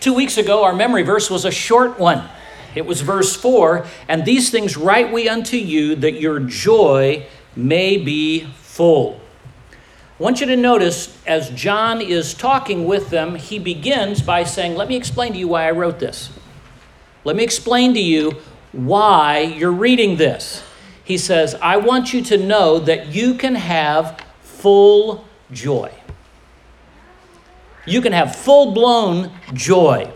Two weeks ago, our memory verse was a short one. It was verse 4 And these things write we unto you that your joy may be full. I want you to notice as John is talking with them, he begins by saying, Let me explain to you why I wrote this. Let me explain to you why you're reading this. He says, I want you to know that you can have full joy. You can have full blown joy.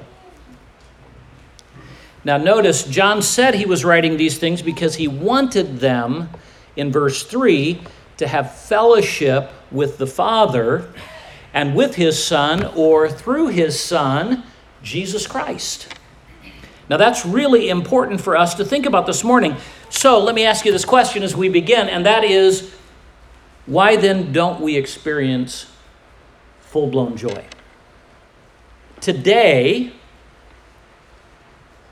Now, notice, John said he was writing these things because he wanted them, in verse 3, to have fellowship with the Father and with his Son, or through his Son, Jesus Christ. Now, that's really important for us to think about this morning. So, let me ask you this question as we begin, and that is why then don't we experience full blown joy? Today,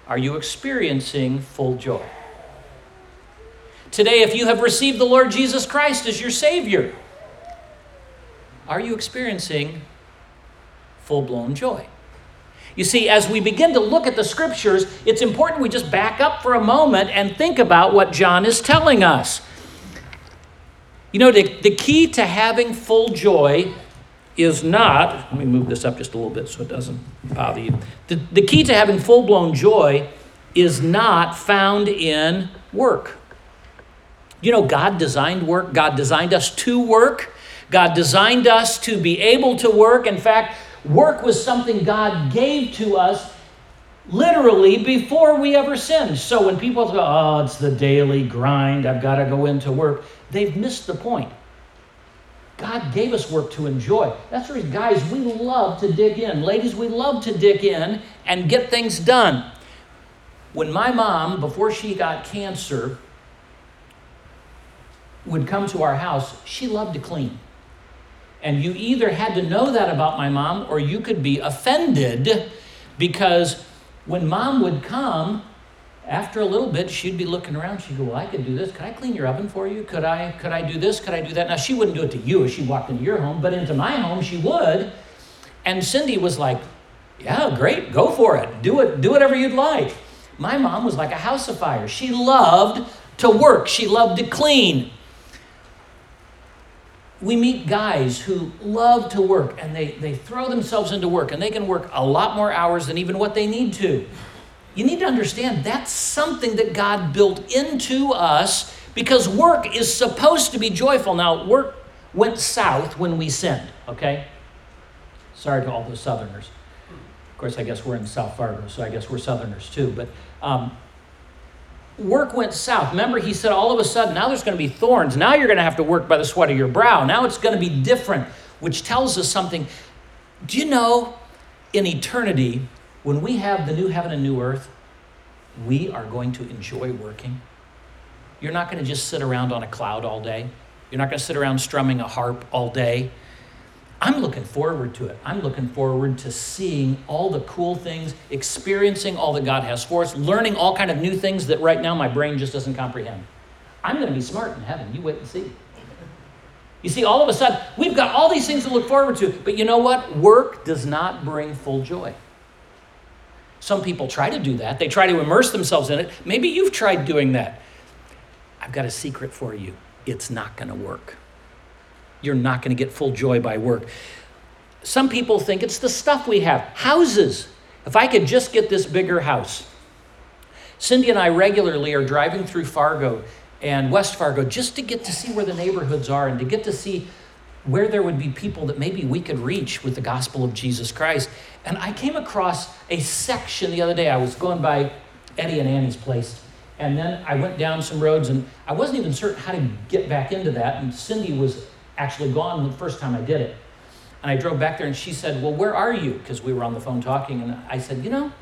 are you experiencing full joy? Today, if you have received the Lord Jesus Christ as your Savior, are you experiencing full blown joy? You see, as we begin to look at the scriptures, it's important we just back up for a moment and think about what John is telling us. You know, the, the key to having full joy is not, let me move this up just a little bit so it doesn't bother you. The, the key to having full blown joy is not found in work. You know, God designed work, God designed us to work, God designed us to be able to work. In fact, work was something God gave to us literally before we ever sinned. So when people go, oh, it's the daily grind, I've got to go into work, they've missed the point. God gave us work to enjoy. That's the reason, guys, we love to dig in. Ladies, we love to dig in and get things done. When my mom, before she got cancer, would come to our house, she loved to clean. And you either had to know that about my mom or you could be offended because when mom would come, after a little bit, she'd be looking around. She'd go, Well, I could do this. Could I clean your oven for you? Could I, could I do this? Could I do that? Now, she wouldn't do it to you if she walked into your home, but into my home, she would. And Cindy was like, Yeah, great, go for it. Do it, do whatever you'd like. My mom was like a house of fire. She loved to work, she loved to clean. We meet guys who love to work and they, they throw themselves into work and they can work a lot more hours than even what they need to. You need to understand that's something that God built into us because work is supposed to be joyful. Now, work went south when we sinned, okay? Sorry to all the Southerners. Of course, I guess we're in South Fargo, so I guess we're Southerners too. But um, work went south. Remember, he said all of a sudden, now there's going to be thorns. Now you're going to have to work by the sweat of your brow. Now it's going to be different, which tells us something. Do you know in eternity, when we have the new heaven and new earth, we are going to enjoy working. You're not going to just sit around on a cloud all day. You're not going to sit around strumming a harp all day. I'm looking forward to it. I'm looking forward to seeing all the cool things, experiencing all that God has for us, learning all kind of new things that right now my brain just doesn't comprehend. I'm going to be smart in heaven. You wait and see. You see, all of a sudden, we've got all these things to look forward to, but you know what? Work does not bring full joy. Some people try to do that. They try to immerse themselves in it. Maybe you've tried doing that. I've got a secret for you it's not going to work. You're not going to get full joy by work. Some people think it's the stuff we have. Houses. If I could just get this bigger house. Cindy and I regularly are driving through Fargo and West Fargo just to get to see where the neighborhoods are and to get to see where there would be people that maybe we could reach with the gospel of Jesus Christ. And I came across a section the other day. I was going by Eddie and Annie's place, and then I went down some roads, and I wasn't even certain how to get back into that. And Cindy was actually gone the first time I did it. And I drove back there, and she said, Well, where are you? Because we were on the phone talking. And I said, You know,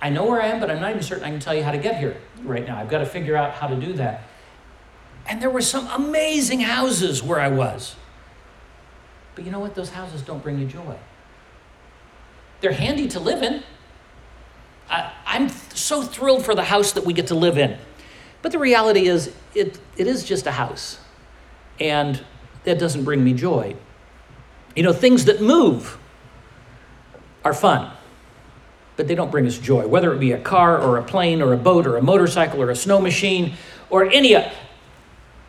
I know where I am, but I'm not even certain I can tell you how to get here right now. I've got to figure out how to do that. And there were some amazing houses where I was. But you know what? Those houses don't bring you joy. They're handy to live in. I, am so thrilled for the house that we get to live in. But the reality is, it, it is just a house. And that doesn't bring me joy. You know, things that move are fun. but they don't bring us joy, whether it be a car or a plane or a boat or a motorcycle or a snow machine or any.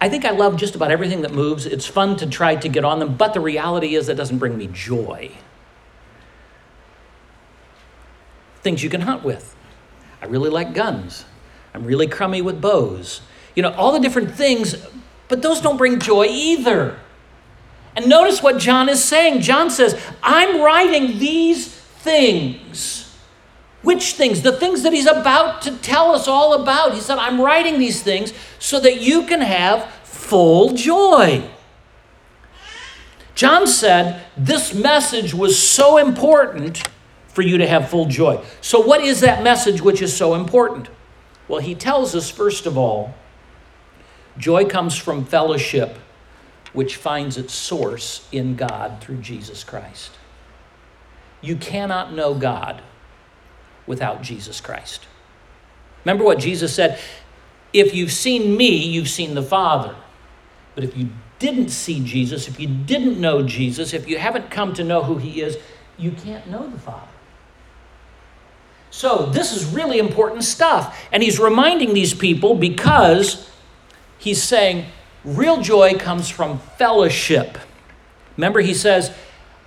I think I love just about everything that moves. It's fun to try to get on them, but the reality is it doesn't bring me joy. Things you can hunt with. I really like guns. I'm really crummy with bows. You know, all the different things, but those don't bring joy either. And notice what John is saying. John says, I'm writing these things. Which things? The things that he's about to tell us all about. He said, I'm writing these things so that you can have full joy. John said this message was so important for you to have full joy. So, what is that message which is so important? Well, he tells us, first of all, joy comes from fellowship, which finds its source in God through Jesus Christ. You cannot know God without Jesus Christ. Remember what Jesus said if you've seen me, you've seen the Father. But if you didn't see Jesus, if you didn't know Jesus, if you haven't come to know who he is, you can't know the Father. So, this is really important stuff. And he's reminding these people because he's saying real joy comes from fellowship. Remember, he says,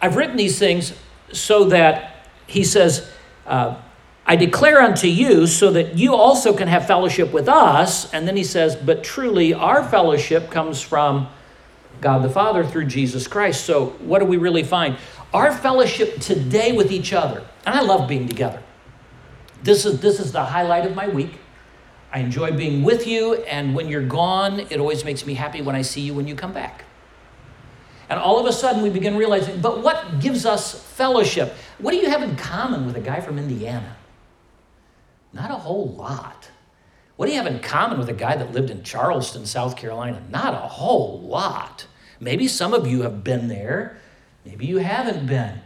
I've written these things so that, he says, uh, I declare unto you so that you also can have fellowship with us. And then he says, But truly, our fellowship comes from God the Father through Jesus Christ. So, what do we really find? Our fellowship today with each other, and I love being together. This is, this is the highlight of my week. I enjoy being with you, and when you're gone, it always makes me happy when I see you when you come back. And all of a sudden, we begin realizing, but what gives us fellowship? What do you have in common with a guy from Indiana? Not a whole lot. What do you have in common with a guy that lived in Charleston, South Carolina? Not a whole lot. Maybe some of you have been there, maybe you haven't been.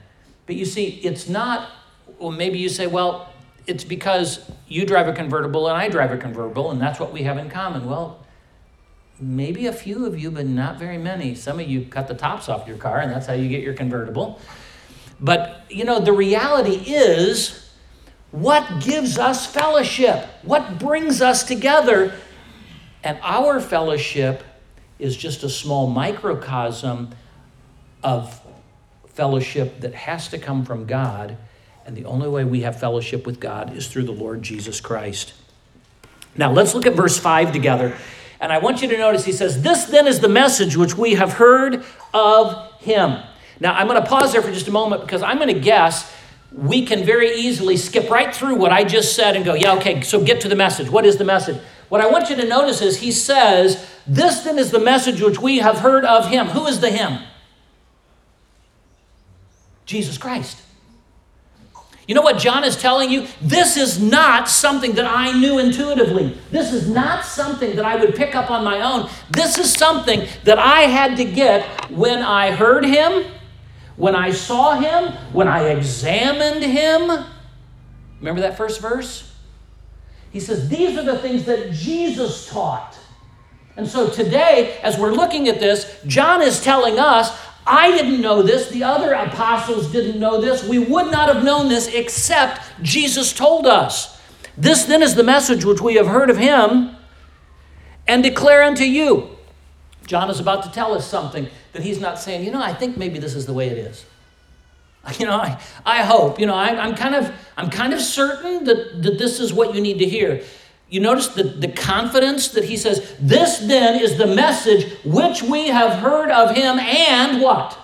But you see, it's not, well, maybe you say, well, it's because you drive a convertible and I drive a convertible, and that's what we have in common. Well, maybe a few of you, but not very many. Some of you cut the tops off your car, and that's how you get your convertible. But, you know, the reality is, what gives us fellowship? What brings us together? And our fellowship is just a small microcosm of fellowship that has to come from God. And the only way we have fellowship with God is through the Lord Jesus Christ. Now, let's look at verse 5 together. And I want you to notice he says, This then is the message which we have heard of him. Now, I'm going to pause there for just a moment because I'm going to guess we can very easily skip right through what I just said and go, yeah, okay, so get to the message. What is the message? What I want you to notice is he says, This then is the message which we have heard of him. Who is the him? Jesus Christ. You know what John is telling you? This is not something that I knew intuitively. This is not something that I would pick up on my own. This is something that I had to get when I heard him when I saw him, when I examined him. Remember that first verse? He says, These are the things that Jesus taught. And so today, as we're looking at this, John is telling us, I didn't know this, the other apostles didn't know this. We would not have known this except Jesus told us. This then is the message which we have heard of him and declare unto you. John is about to tell us something that he's not saying, you know, I think maybe this is the way it is. You know, I, I hope, you know, I, I'm, kind of, I'm kind of certain that, that this is what you need to hear. You notice the, the confidence that he says, This then is the message which we have heard of him and what?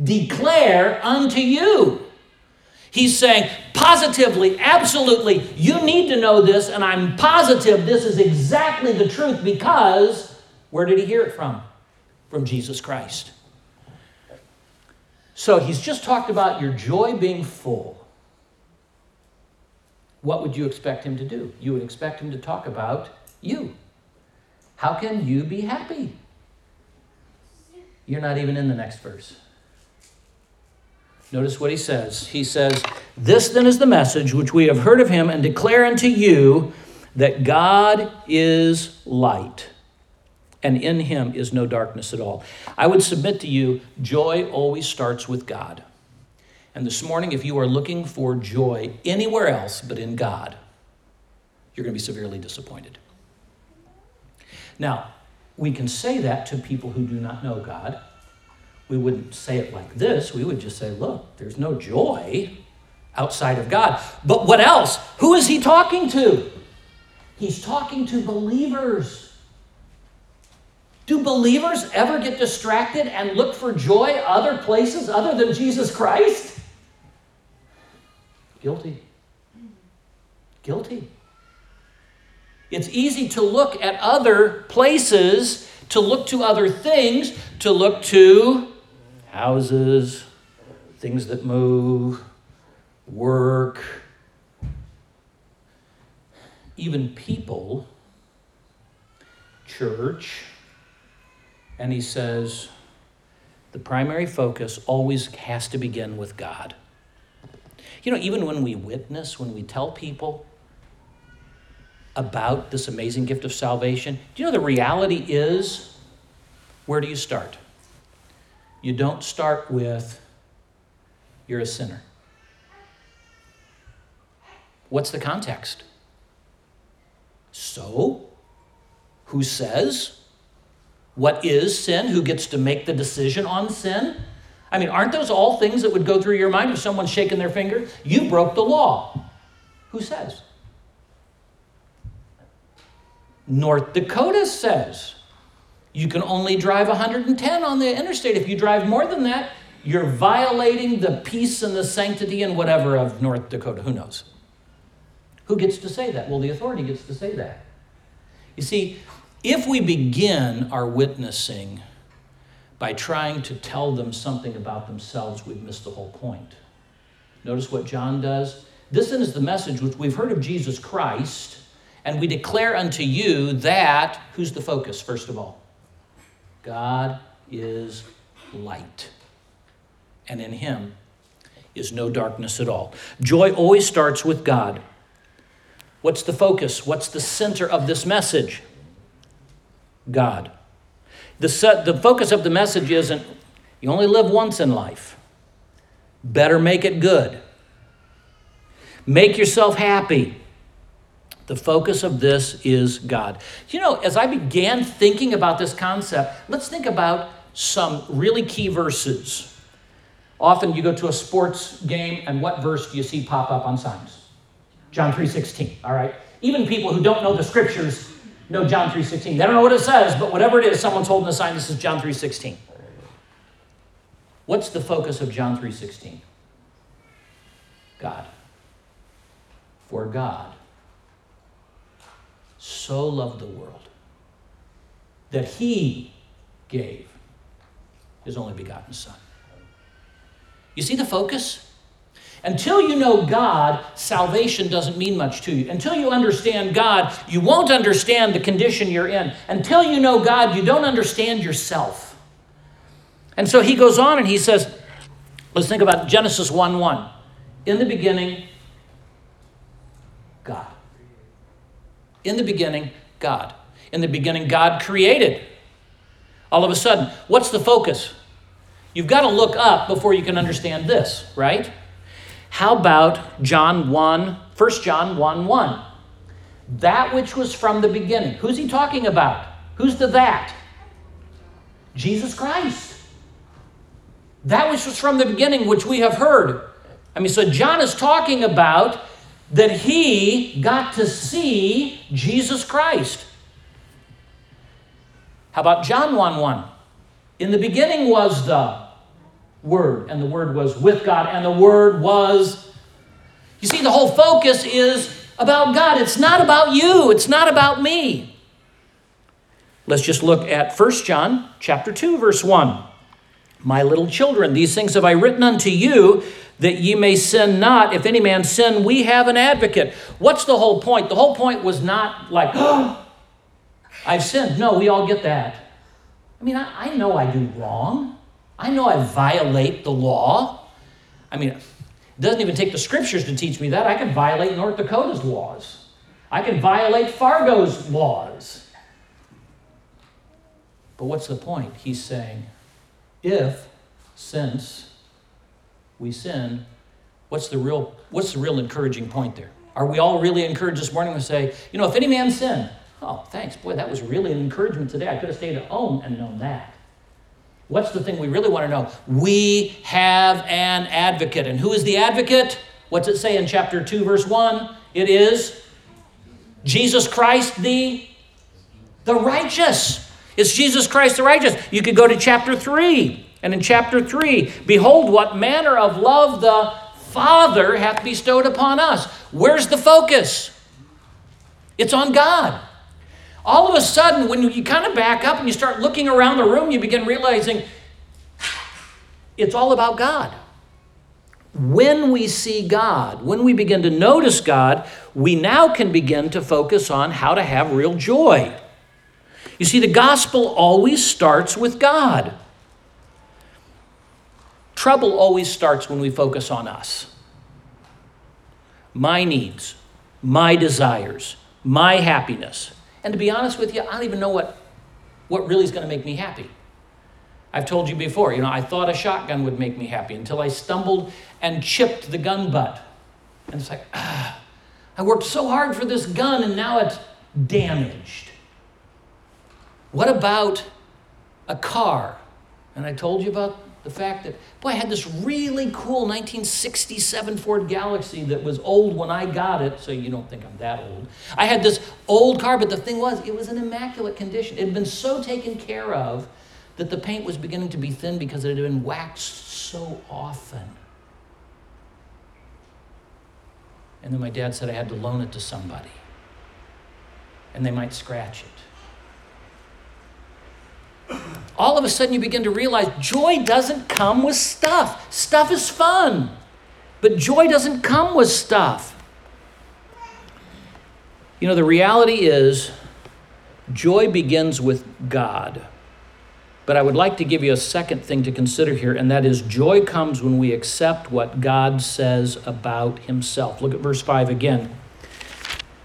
Declare unto you. He's saying positively, absolutely, you need to know this, and I'm positive this is exactly the truth because where did he hear it from? From Jesus Christ. So he's just talked about your joy being full. What would you expect him to do? You would expect him to talk about you. How can you be happy? You're not even in the next verse. Notice what he says. He says, This then is the message which we have heard of him and declare unto you that God is light and in him is no darkness at all. I would submit to you, joy always starts with God. And this morning, if you are looking for joy anywhere else but in God, you're going to be severely disappointed. Now, we can say that to people who do not know God. We wouldn't say it like this. We would just say, look, there's no joy outside of God. But what else? Who is he talking to? He's talking to believers. Do believers ever get distracted and look for joy other places other than Jesus Christ? Guilty. Guilty. It's easy to look at other places, to look to other things, to look to houses, things that move, work, even people, church. And he says the primary focus always has to begin with God. You know, even when we witness, when we tell people, about this amazing gift of salvation? Do you know the reality is where do you start? You don't start with you're a sinner. What's the context? So, who says? What is sin? Who gets to make the decision on sin? I mean, aren't those all things that would go through your mind if someone's shaking their finger? You broke the law. Who says? North Dakota says you can only drive 110 on the interstate. If you drive more than that, you're violating the peace and the sanctity and whatever of North Dakota. Who knows? Who gets to say that? Well, the authority gets to say that. You see, if we begin our witnessing by trying to tell them something about themselves, we've missed the whole point. Notice what John does. This is the message which we've heard of Jesus Christ and we declare unto you that, who's the focus, first of all? God is light. And in him is no darkness at all. Joy always starts with God. What's the focus? What's the center of this message? God. The, the focus of the message isn't you only live once in life. Better make it good. Make yourself happy. The focus of this is God. You know, as I began thinking about this concept, let's think about some really key verses. Often you go to a sports game and what verse do you see pop up on signs? John 3:16, all right? Even people who don't know the scriptures know John 3:16. They don't know what it says, but whatever it is, someone's holding a sign this is John 3:16. What's the focus of John 3:16? God. For God so loved the world that he gave his only begotten Son. You see the focus? Until you know God, salvation doesn't mean much to you. Until you understand God, you won't understand the condition you're in. Until you know God, you don't understand yourself. And so he goes on and he says, let's think about Genesis 1 1. In the beginning, God. In the beginning, God. In the beginning, God created. All of a sudden, what's the focus? You've got to look up before you can understand this, right? How about John 1, 1 John 1 1? That which was from the beginning. Who's he talking about? Who's the that? Jesus Christ. That which was from the beginning, which we have heard. I mean, so John is talking about that he got to see Jesus Christ. How about John 1 1? In the beginning was the Word, and the Word was with God, and the Word was. You see, the whole focus is about God. It's not about you, it's not about me. Let's just look at 1 John chapter 2 verse 1. My little children, these things have I written unto you that ye may sin not. If any man sin, we have an advocate. What's the whole point? The whole point was not like, oh, I've sinned. No, we all get that. I mean, I, I know I do wrong. I know I violate the law. I mean, it doesn't even take the scriptures to teach me that. I can violate North Dakota's laws. I can violate Fargo's laws. But what's the point? He's saying, if, since, we sin, what's the real what's the real encouraging point there? Are we all really encouraged this morning to say, you know, if any man sin, oh, thanks, boy, that was really an encouragement today. I could have stayed at home and known that. What's the thing we really want to know? We have an advocate. And who is the advocate? What's it say in chapter 2, verse 1? It is Jesus Christ the, the righteous. It's Jesus Christ the righteous. You could go to chapter 3. And in chapter 3, behold, what manner of love the Father hath bestowed upon us. Where's the focus? It's on God. All of a sudden, when you kind of back up and you start looking around the room, you begin realizing it's all about God. When we see God, when we begin to notice God, we now can begin to focus on how to have real joy. You see, the gospel always starts with God. Trouble always starts when we focus on us. My needs, my desires, my happiness. And to be honest with you, I don't even know what, what really is going to make me happy. I've told you before, you know, I thought a shotgun would make me happy until I stumbled and chipped the gun butt. And it's like, ah, I worked so hard for this gun and now it's damaged. What about a car? And I told you about the fact that, boy, I had this really cool 1967 Ford Galaxie that was old when I got it, so you don't think I'm that old. I had this old car, but the thing was, it was in immaculate condition. It had been so taken care of that the paint was beginning to be thin because it had been waxed so often. And then my dad said I had to loan it to somebody, and they might scratch it all of a sudden you begin to realize joy doesn't come with stuff. Stuff is fun, but joy doesn't come with stuff. You know, the reality is joy begins with God. But I would like to give you a second thing to consider here, and that is joy comes when we accept what God says about himself. Look at verse 5 again.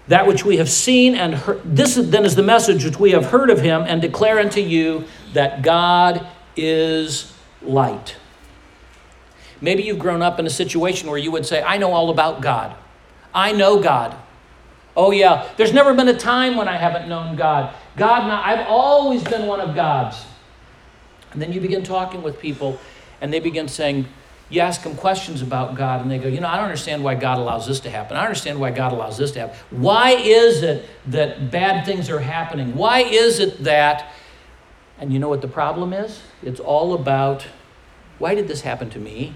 That which we have seen and heard, this then is the message which we have heard of him and declare unto you that God is light. Maybe you've grown up in a situation where you would say, I know all about God. I know God. Oh, yeah, there's never been a time when I haven't known God. God, I've always been one of God's. And then you begin talking with people, and they begin saying, you ask them questions about God, and they go, You know, I don't understand why God allows this to happen. I understand why God allows this to happen. Why is it that bad things are happening? Why is it that and you know what the problem is? It's all about why did this happen to me?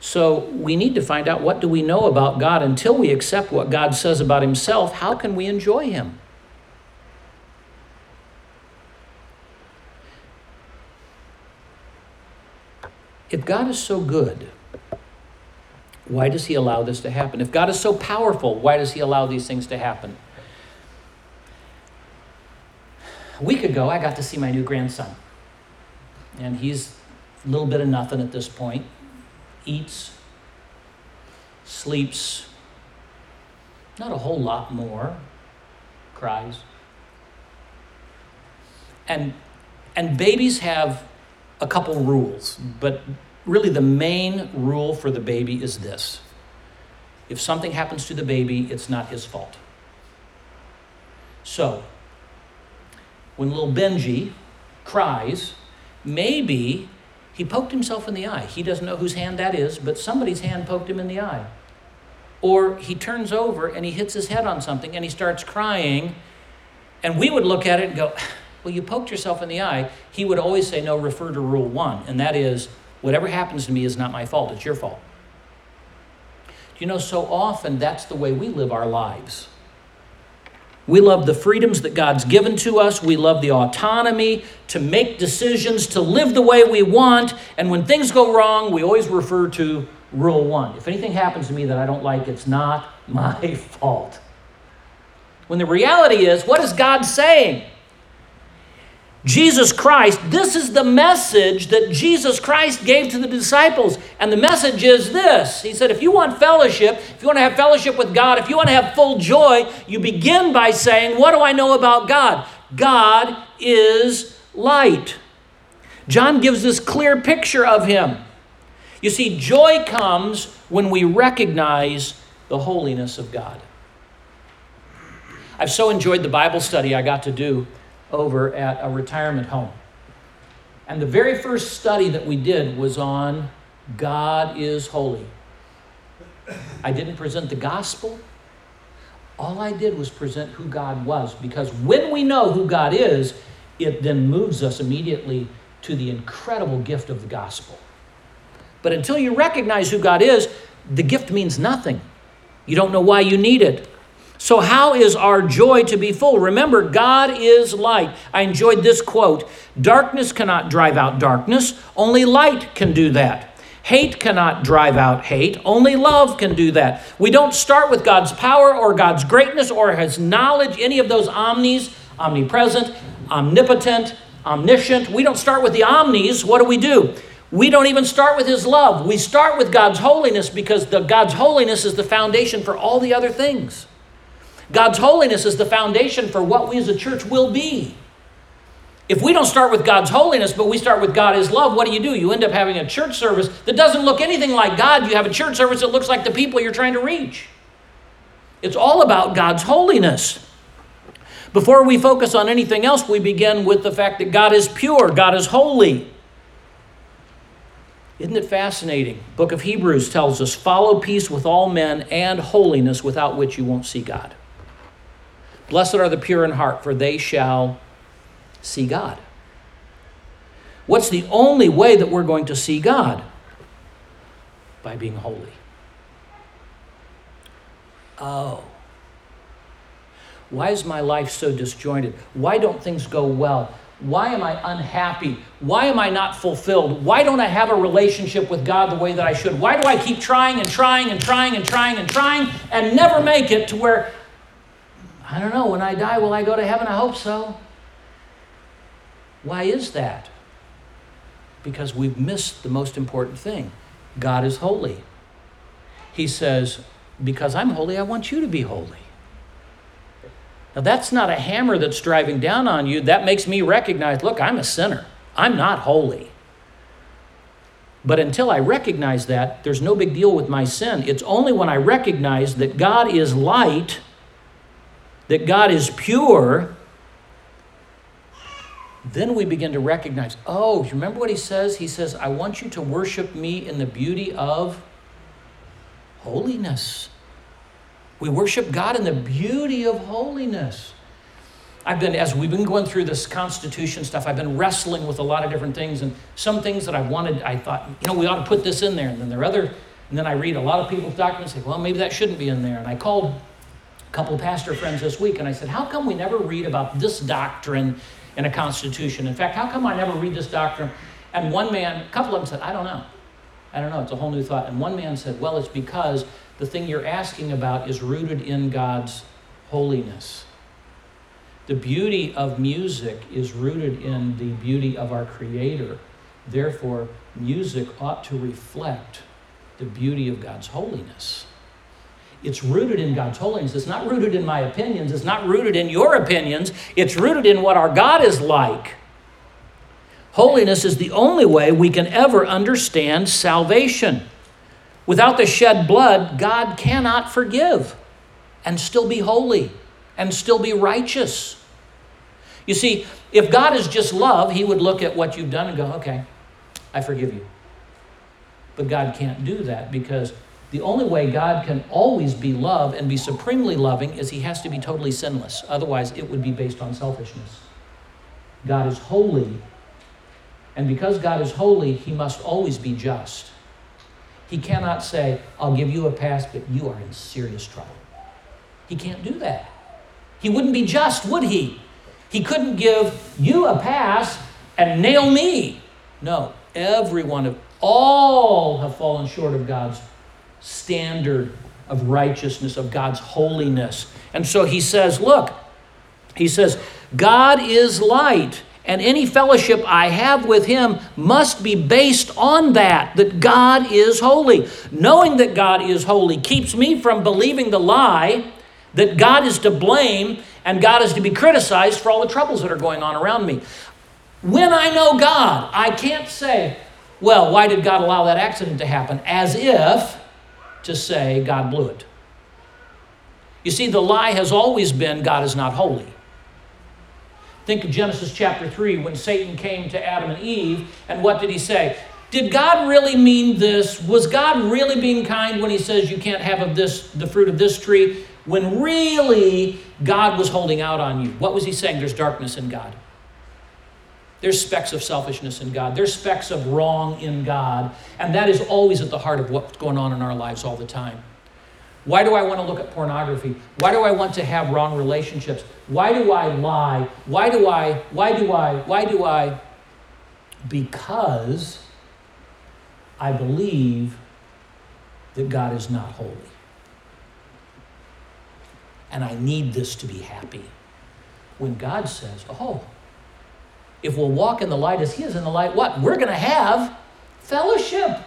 So we need to find out what do we know about God until we accept what God says about himself, how can we enjoy him? If God is so good, why does he allow this to happen? If God is so powerful, why does he allow these things to happen? a week ago, I got to see my new grandson. And he's a little bit of nothing at this point. Eats, sleeps, not a whole lot more, cries. And, and babies have a couple rules, but really the main rule for the baby is this if something happens to the baby, it's not his fault. So, when little Benji cries, maybe he poked himself in the eye. He doesn't know whose hand that is, but somebody's hand poked him in the eye. Or he turns over and he hits his head on something and he starts crying. And we would look at it and go, Well, you poked yourself in the eye. He would always say, No, refer to rule one. And that is, whatever happens to me is not my fault, it's your fault. You know, so often that's the way we live our lives. We love the freedoms that God's given to us. We love the autonomy to make decisions, to live the way we want. And when things go wrong, we always refer to rule one. If anything happens to me that I don't like, it's not my fault. When the reality is, what is God saying? Jesus Christ, this is the message that Jesus Christ gave to the disciples. And the message is this He said, if you want fellowship, if you want to have fellowship with God, if you want to have full joy, you begin by saying, What do I know about God? God is light. John gives this clear picture of him. You see, joy comes when we recognize the holiness of God. I've so enjoyed the Bible study I got to do over at a retirement home. And the very first study that we did was on God is holy. I didn't present the gospel. All I did was present who God was because when we know who God is, it then moves us immediately to the incredible gift of the gospel. But until you recognize who God is, the gift means nothing. You don't know why you need it. So, how is our joy to be full? Remember, God is light. I enjoyed this quote Darkness cannot drive out darkness, only light can do that. Hate cannot drive out hate, only love can do that. We don't start with God's power or God's greatness or His knowledge, any of those omnis, omnipresent, omnipotent, omniscient. We don't start with the omnis. What do we do? We don't even start with His love. We start with God's holiness because the, God's holiness is the foundation for all the other things. God's holiness is the foundation for what we as a church will be. If we don't start with God's holiness, but we start with God is love, what do you do? You end up having a church service that doesn't look anything like God. You have a church service that looks like the people you're trying to reach. It's all about God's holiness. Before we focus on anything else, we begin with the fact that God is pure, God is holy. Isn't it fascinating? Book of Hebrews tells us, "Follow peace with all men and holiness without which you won't see God." Blessed are the pure in heart, for they shall see God. What's the only way that we're going to see God? By being holy. Oh. Why is my life so disjointed? Why don't things go well? Why am I unhappy? Why am I not fulfilled? Why don't I have a relationship with God the way that I should? Why do I keep trying and trying and trying and trying and trying and never make it to where I don't know, when I die, will I go to heaven? I hope so. Why is that? Because we've missed the most important thing God is holy. He says, Because I'm holy, I want you to be holy. Now, that's not a hammer that's driving down on you. That makes me recognize look, I'm a sinner, I'm not holy. But until I recognize that, there's no big deal with my sin. It's only when I recognize that God is light that God is pure, then we begin to recognize oh, you remember what he says? He says, I want you to worship me in the beauty of holiness. We worship God in the beauty of holiness. I've been, as we've been going through this Constitution stuff, I've been wrestling with a lot of different things, and some things that I wanted, I thought, you know, we ought to put this in there. And then there are other, and then I read a lot of people's documents, say, well, maybe that shouldn't be in there. And I called couple pastor friends this week, and I said, How come we never read about this doctrine in a constitution? In fact, how come I never read this doctrine? And one man, a couple of them said, I don't know. I don't know. It's a whole new thought. And one man said, Well, it's because the thing you're asking about is rooted in God's holiness. The beauty of music is rooted in the beauty of our Creator. Therefore, music ought to reflect the beauty of God's holiness. It's rooted in God's holiness. It's not rooted in my opinions. It's not rooted in your opinions. It's rooted in what our God is like. Holiness is the only way we can ever understand salvation. Without the shed blood, God cannot forgive and still be holy and still be righteous. You see, if God is just love, He would look at what you've done and go, okay, I forgive you. But God can't do that because the only way God can always be love and be supremely loving is he has to be totally sinless. Otherwise, it would be based on selfishness. God is holy. And because God is holy, he must always be just. He cannot say, I'll give you a pass, but you are in serious trouble. He can't do that. He wouldn't be just, would he? He couldn't give you a pass and nail me. No, every one of all have fallen short of God's standard of righteousness, of God's holiness. And so he says, Look, he says, God is light, and any fellowship I have with him must be based on that, that God is holy. Knowing that God is holy keeps me from believing the lie that God is to blame and God is to be criticized for all the troubles that are going on around me. When I know God, I can't say, well, why did God allow that accident to happen? As if to say God blew it. You see, the lie has always been God is not holy. Think of Genesis chapter 3 when Satan came to Adam and Eve, and what did he say? Did God really mean this? Was God really being kind when he says you can't have of this the fruit of this tree? When really God was holding out on you. What was he saying? There's darkness in God. There's specks of selfishness in God. There's specks of wrong in God. And that is always at the heart of what's going on in our lives all the time. Why do I want to look at pornography? Why do I want to have wrong relationships? Why do I lie? Why do I, why do I, why do I? Because I believe that God is not holy. And I need this to be happy. When God says, oh, if we'll walk in the light as He is in the light, what? We're going to have fellowship.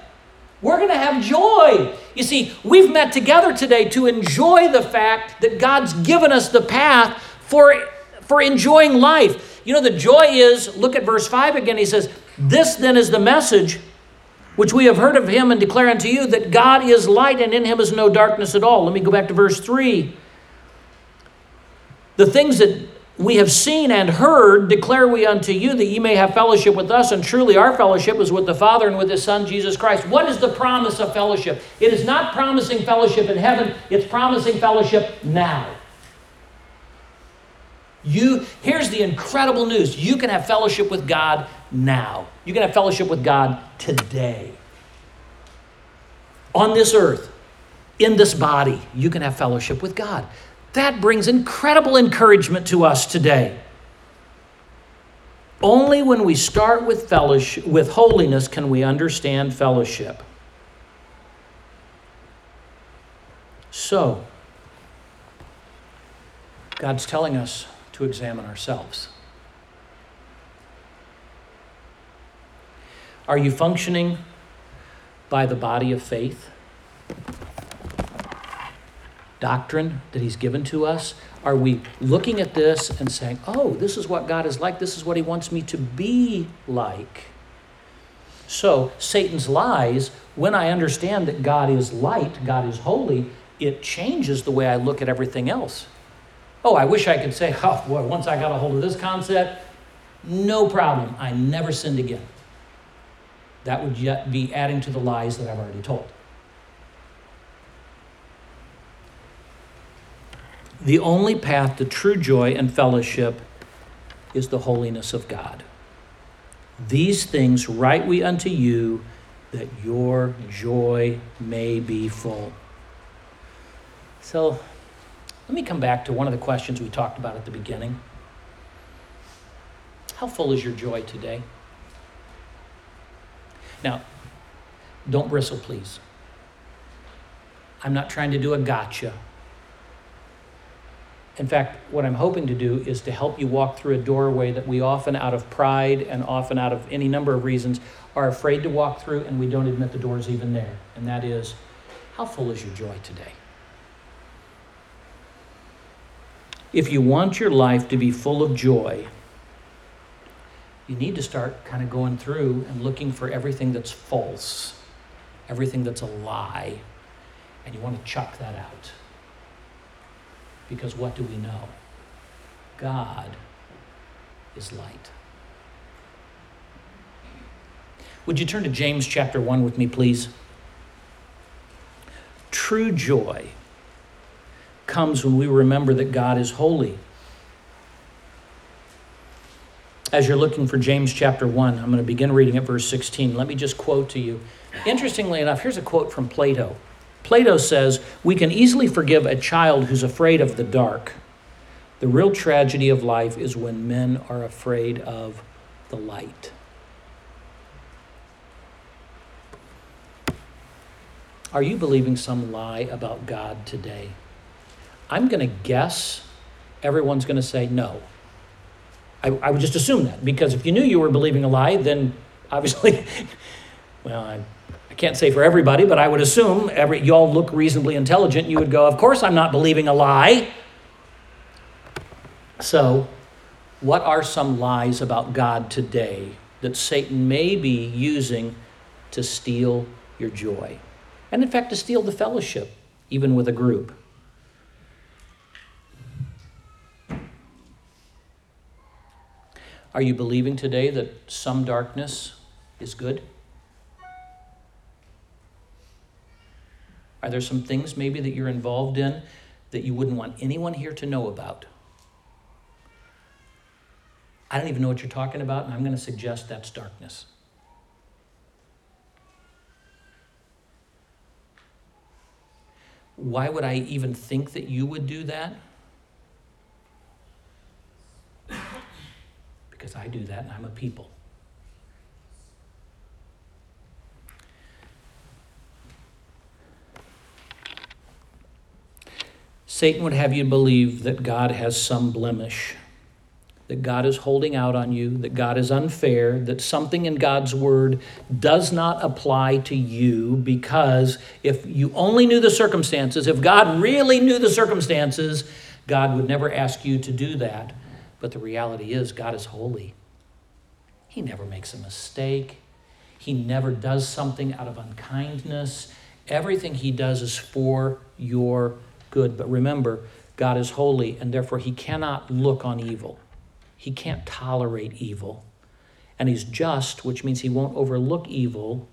We're going to have joy. You see, we've met together today to enjoy the fact that God's given us the path for, for enjoying life. You know, the joy is, look at verse 5 again. He says, This then is the message which we have heard of him and declare unto you that God is light and in him is no darkness at all. Let me go back to verse 3. The things that we have seen and heard declare we unto you that ye may have fellowship with us and truly our fellowship is with the father and with his son jesus christ. What is the promise of fellowship? It is not promising fellowship in heaven it's promising fellowship now. You here's the incredible news. You can have fellowship with god now. You can have fellowship with god today. On this earth in this body you can have fellowship with god that brings incredible encouragement to us today. Only when we start with fellowship, with holiness can we understand fellowship. So, God's telling us to examine ourselves. Are you functioning by the body of faith? Doctrine that He's given to us? Are we looking at this and saying, oh, this is what God is like, this is what He wants me to be like? So, Satan's lies, when I understand that God is light, God is holy, it changes the way I look at everything else. Oh, I wish I could say, oh, boy, once I got a hold of this concept, no problem. I never sinned again. That would yet be adding to the lies that I've already told. The only path to true joy and fellowship is the holiness of God. These things write we unto you that your joy may be full. So let me come back to one of the questions we talked about at the beginning. How full is your joy today? Now, don't bristle, please. I'm not trying to do a gotcha. In fact, what I'm hoping to do is to help you walk through a doorway that we often, out of pride and often out of any number of reasons, are afraid to walk through and we don't admit the door's even there. And that is, how full is your joy today? If you want your life to be full of joy, you need to start kind of going through and looking for everything that's false, everything that's a lie, and you want to chuck that out. Because what do we know? God is light. Would you turn to James chapter 1 with me, please? True joy comes when we remember that God is holy. As you're looking for James chapter 1, I'm going to begin reading at verse 16. Let me just quote to you. Interestingly enough, here's a quote from Plato. Plato says we can easily forgive a child who's afraid of the dark. The real tragedy of life is when men are afraid of the light. Are you believing some lie about God today? I'm going to guess everyone's going to say no. I, I, would just assume that because if you knew you were believing a lie, then obviously, well, I can't say for everybody, but I would assume every y'all look reasonably intelligent. You would go, of course I'm not believing a lie. So, What are some lies about God today that Satan may be using to steal your joy? And in fact, to steal the fellowship, even with a group. Are you believing today that some darkness is good? Are there some things maybe that you're involved in that you wouldn't want anyone here to know about? I don't even know what you're talking about, and I'm going to suggest that's darkness. Why would I even think that you would do that? Because I do that and I'm a people. Satan would have you believe that God has some blemish, that God is holding out on you, that God is unfair, that something in God's word does not apply to you because if you only knew the circumstances, if God really knew the circumstances, God would never ask you to do that. But the reality is, God is holy. He never makes a mistake. He never does something out of unkindness. Everything he does is for your good. But remember, God is holy, and therefore he cannot look on evil. He can't tolerate evil. And he's just, which means he won't overlook evil.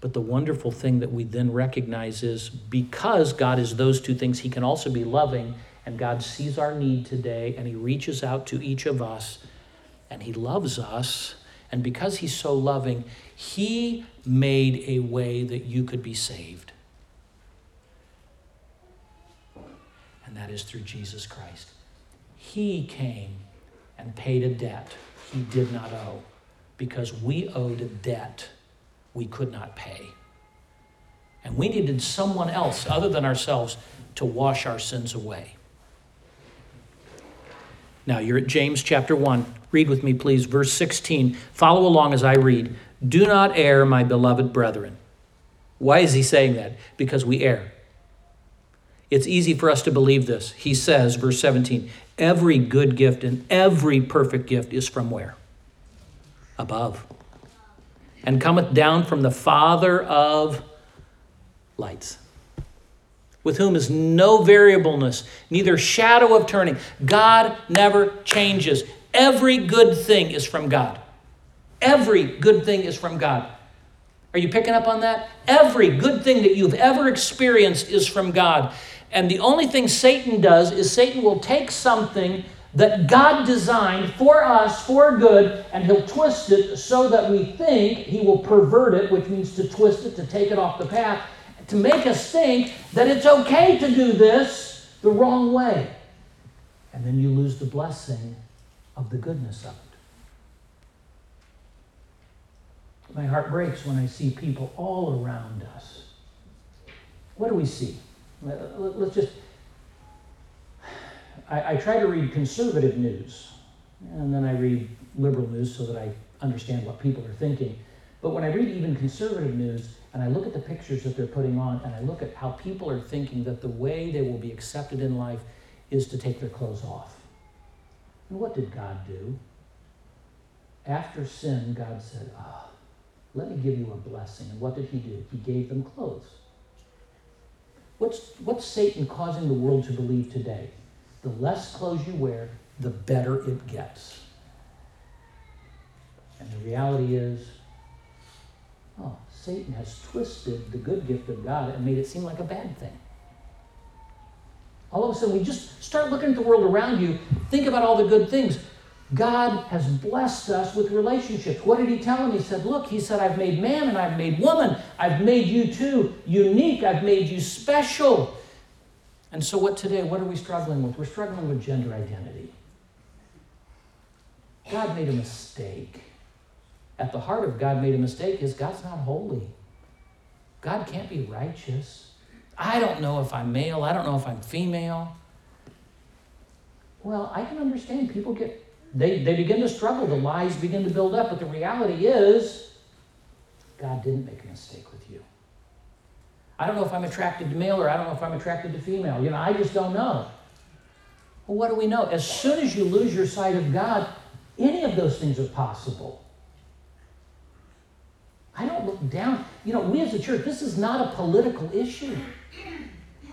But the wonderful thing that we then recognize is because God is those two things, he can also be loving, and God sees our need today, and he reaches out to each of us, and he loves us. And because he's so loving, he made a way that you could be saved. And that is through Jesus Christ. He came and paid a debt he did not owe because we owed a debt we could not pay. And we needed someone else other than ourselves to wash our sins away. Now you're at James chapter 1. Read with me, please, verse 16. Follow along as I read. Do not err, my beloved brethren. Why is he saying that? Because we err. It's easy for us to believe this. He says, verse 17, every good gift and every perfect gift is from where? Above. And cometh down from the Father of lights, with whom is no variableness, neither shadow of turning. God never changes. Every good thing is from God. Every good thing is from God. Are you picking up on that? Every good thing that you've ever experienced is from God. And the only thing Satan does is Satan will take something that God designed for us for good, and he'll twist it so that we think he will pervert it, which means to twist it, to take it off the path, to make us think that it's okay to do this the wrong way. And then you lose the blessing of the goodness of it. My heart breaks when I see people all around us. What do we see? Let's just. I, I try to read conservative news, and then I read liberal news so that I understand what people are thinking. But when I read even conservative news, and I look at the pictures that they're putting on, and I look at how people are thinking that the way they will be accepted in life is to take their clothes off. And what did God do? After sin, God said, Ah, oh, let me give you a blessing. And what did He do? He gave them clothes. What's, what's Satan causing the world to believe today? The less clothes you wear, the better it gets. And the reality is, oh, Satan has twisted the good gift of God and made it seem like a bad thing. All of a sudden, we just start looking at the world around you, think about all the good things. God has blessed us with relationships. What did he tell him? He said, Look, he said, I've made man and I've made woman. I've made you too unique. I've made you special. And so, what today, what are we struggling with? We're struggling with gender identity. God made a mistake. At the heart of God made a mistake is God's not holy. God can't be righteous. I don't know if I'm male. I don't know if I'm female. Well, I can understand people get they, they begin to struggle. The lies begin to build up. But the reality is, God didn't make a mistake with you. I don't know if I'm attracted to male or I don't know if I'm attracted to female. You know, I just don't know. Well, what do we know? As soon as you lose your sight of God, any of those things are possible. I don't look down. You know, we as a church, this is not a political issue.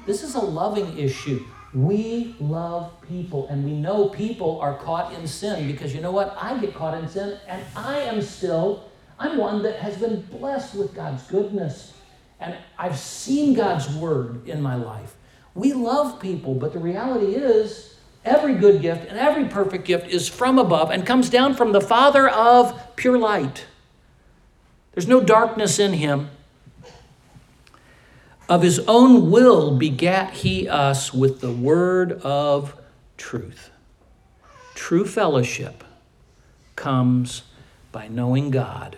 This is a loving issue. We love people, and we know people are caught in sin because you know what? I get caught in sin, and I am still, I'm one that has been blessed with God's goodness. And I've seen God's word in my life. We love people, but the reality is, every good gift and every perfect gift is from above and comes down from the Father of pure light. There's no darkness in him. Of his own will begat he us with the word of truth. True fellowship comes by knowing God.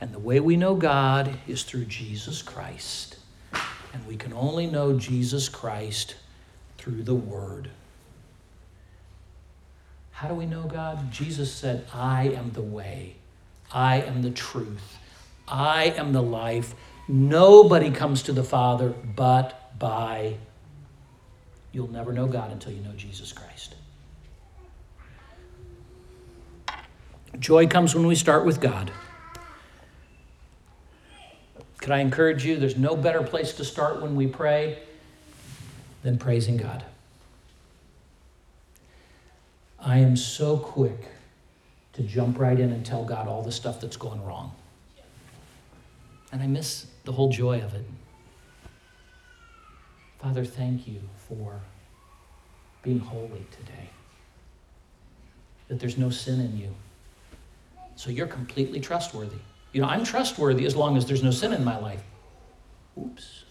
And the way we know God is through Jesus Christ. And we can only know Jesus Christ through the Word. How do we know God? Jesus said, I am the way, I am the truth, I am the life. Nobody comes to the Father but by. You'll never know God until you know Jesus Christ. Joy comes when we start with God. Could I encourage you? There's no better place to start when we pray than praising God. I am so quick to jump right in and tell God all the stuff that's going wrong. And I miss the whole joy of it. Father, thank you for being holy today. That there's no sin in you. So you're completely trustworthy. You know, I'm trustworthy as long as there's no sin in my life. Oops.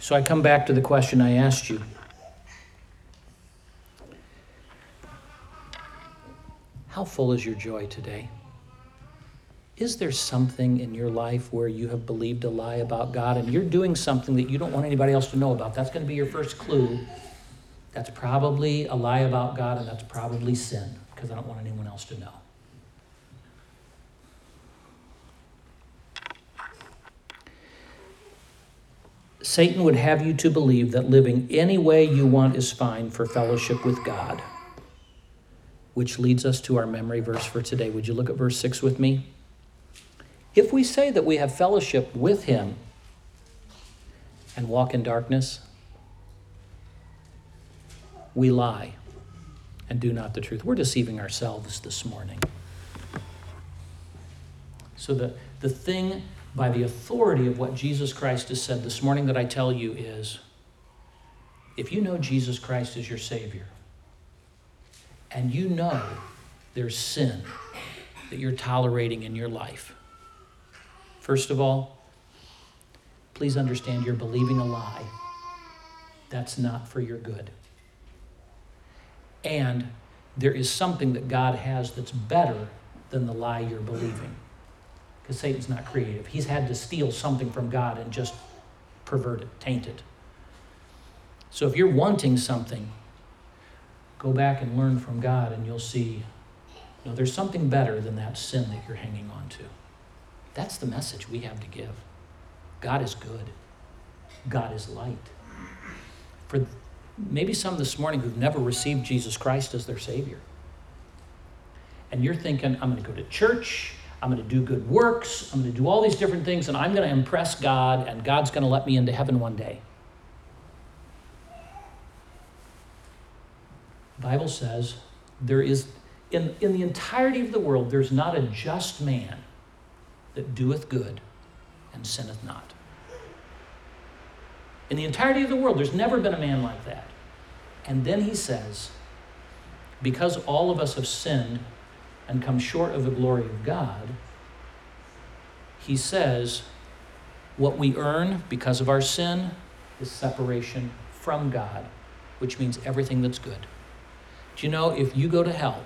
So I come back to the question I asked you. How full is your joy today? Is there something in your life where you have believed a lie about God and you're doing something that you don't want anybody else to know about? That's going to be your first clue that's probably a lie about God, and that's probably sin, because I don't want anyone else to know. Satan would have you to believe that living any way you want is fine for fellowship with God, which leads us to our memory verse for today. Would you look at verse 6 with me? If we say that we have fellowship with him and walk in darkness, we lie and do not the truth. We're deceiving ourselves this morning. So, the, the thing by the authority of what Jesus Christ has said this morning that I tell you is if you know Jesus Christ as your Savior, and you know there's sin that you're tolerating in your life, first of all, please understand you're believing a lie. That's not for your good and there is something that God has that's better than the lie you're believing. Because Satan's not creative. He's had to steal something from God and just pervert it, taint it. So if you're wanting something, go back and learn from God, and you'll see know, there's something better than that sin that you're hanging on to. That's the message we have to give. God is good, God is light. For maybe some this morning who've never received Jesus Christ as their Savior. And you're thinking, I'm going to go to church, I'm going to do good works, I'm going to do all these different things, and I'm going to impress God, and God's going to let me into heaven one day. Bible says there is, in, in the entirety of the world, there's not a just man that doeth good and sinneth not. In the entirety of the world, there's never been a man like that. And then he says, because all of us have sinned and come short of the glory of God, he says, what we earn because of our sin is separation from God, which means everything that's good. Do you know if you go to hell,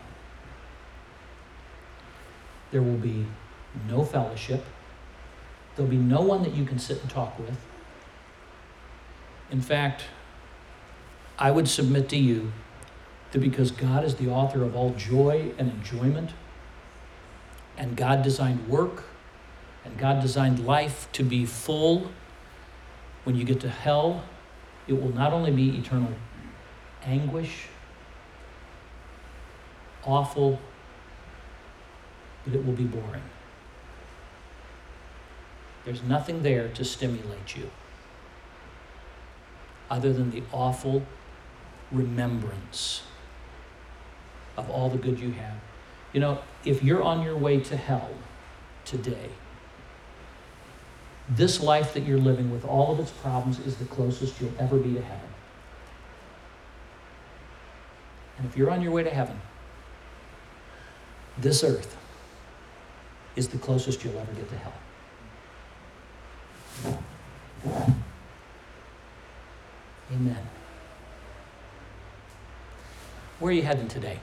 there will be no fellowship, there'll be no one that you can sit and talk with. In fact, I would submit to you that because God is the author of all joy and enjoyment, and God designed work, and God designed life to be full, When you get to hell, it will not only be eternal anguish, awful, but it will be boring. There's nothing there to stimulate you other than the awful remembrance of all the good you have. You know, if you're on your way to hell today, this life that you're living with all of its problems is the closest you'll ever be to heaven. And if you're on your way to heaven, this earth is the closest you'll ever get to hell. Amen. Where are you heading today?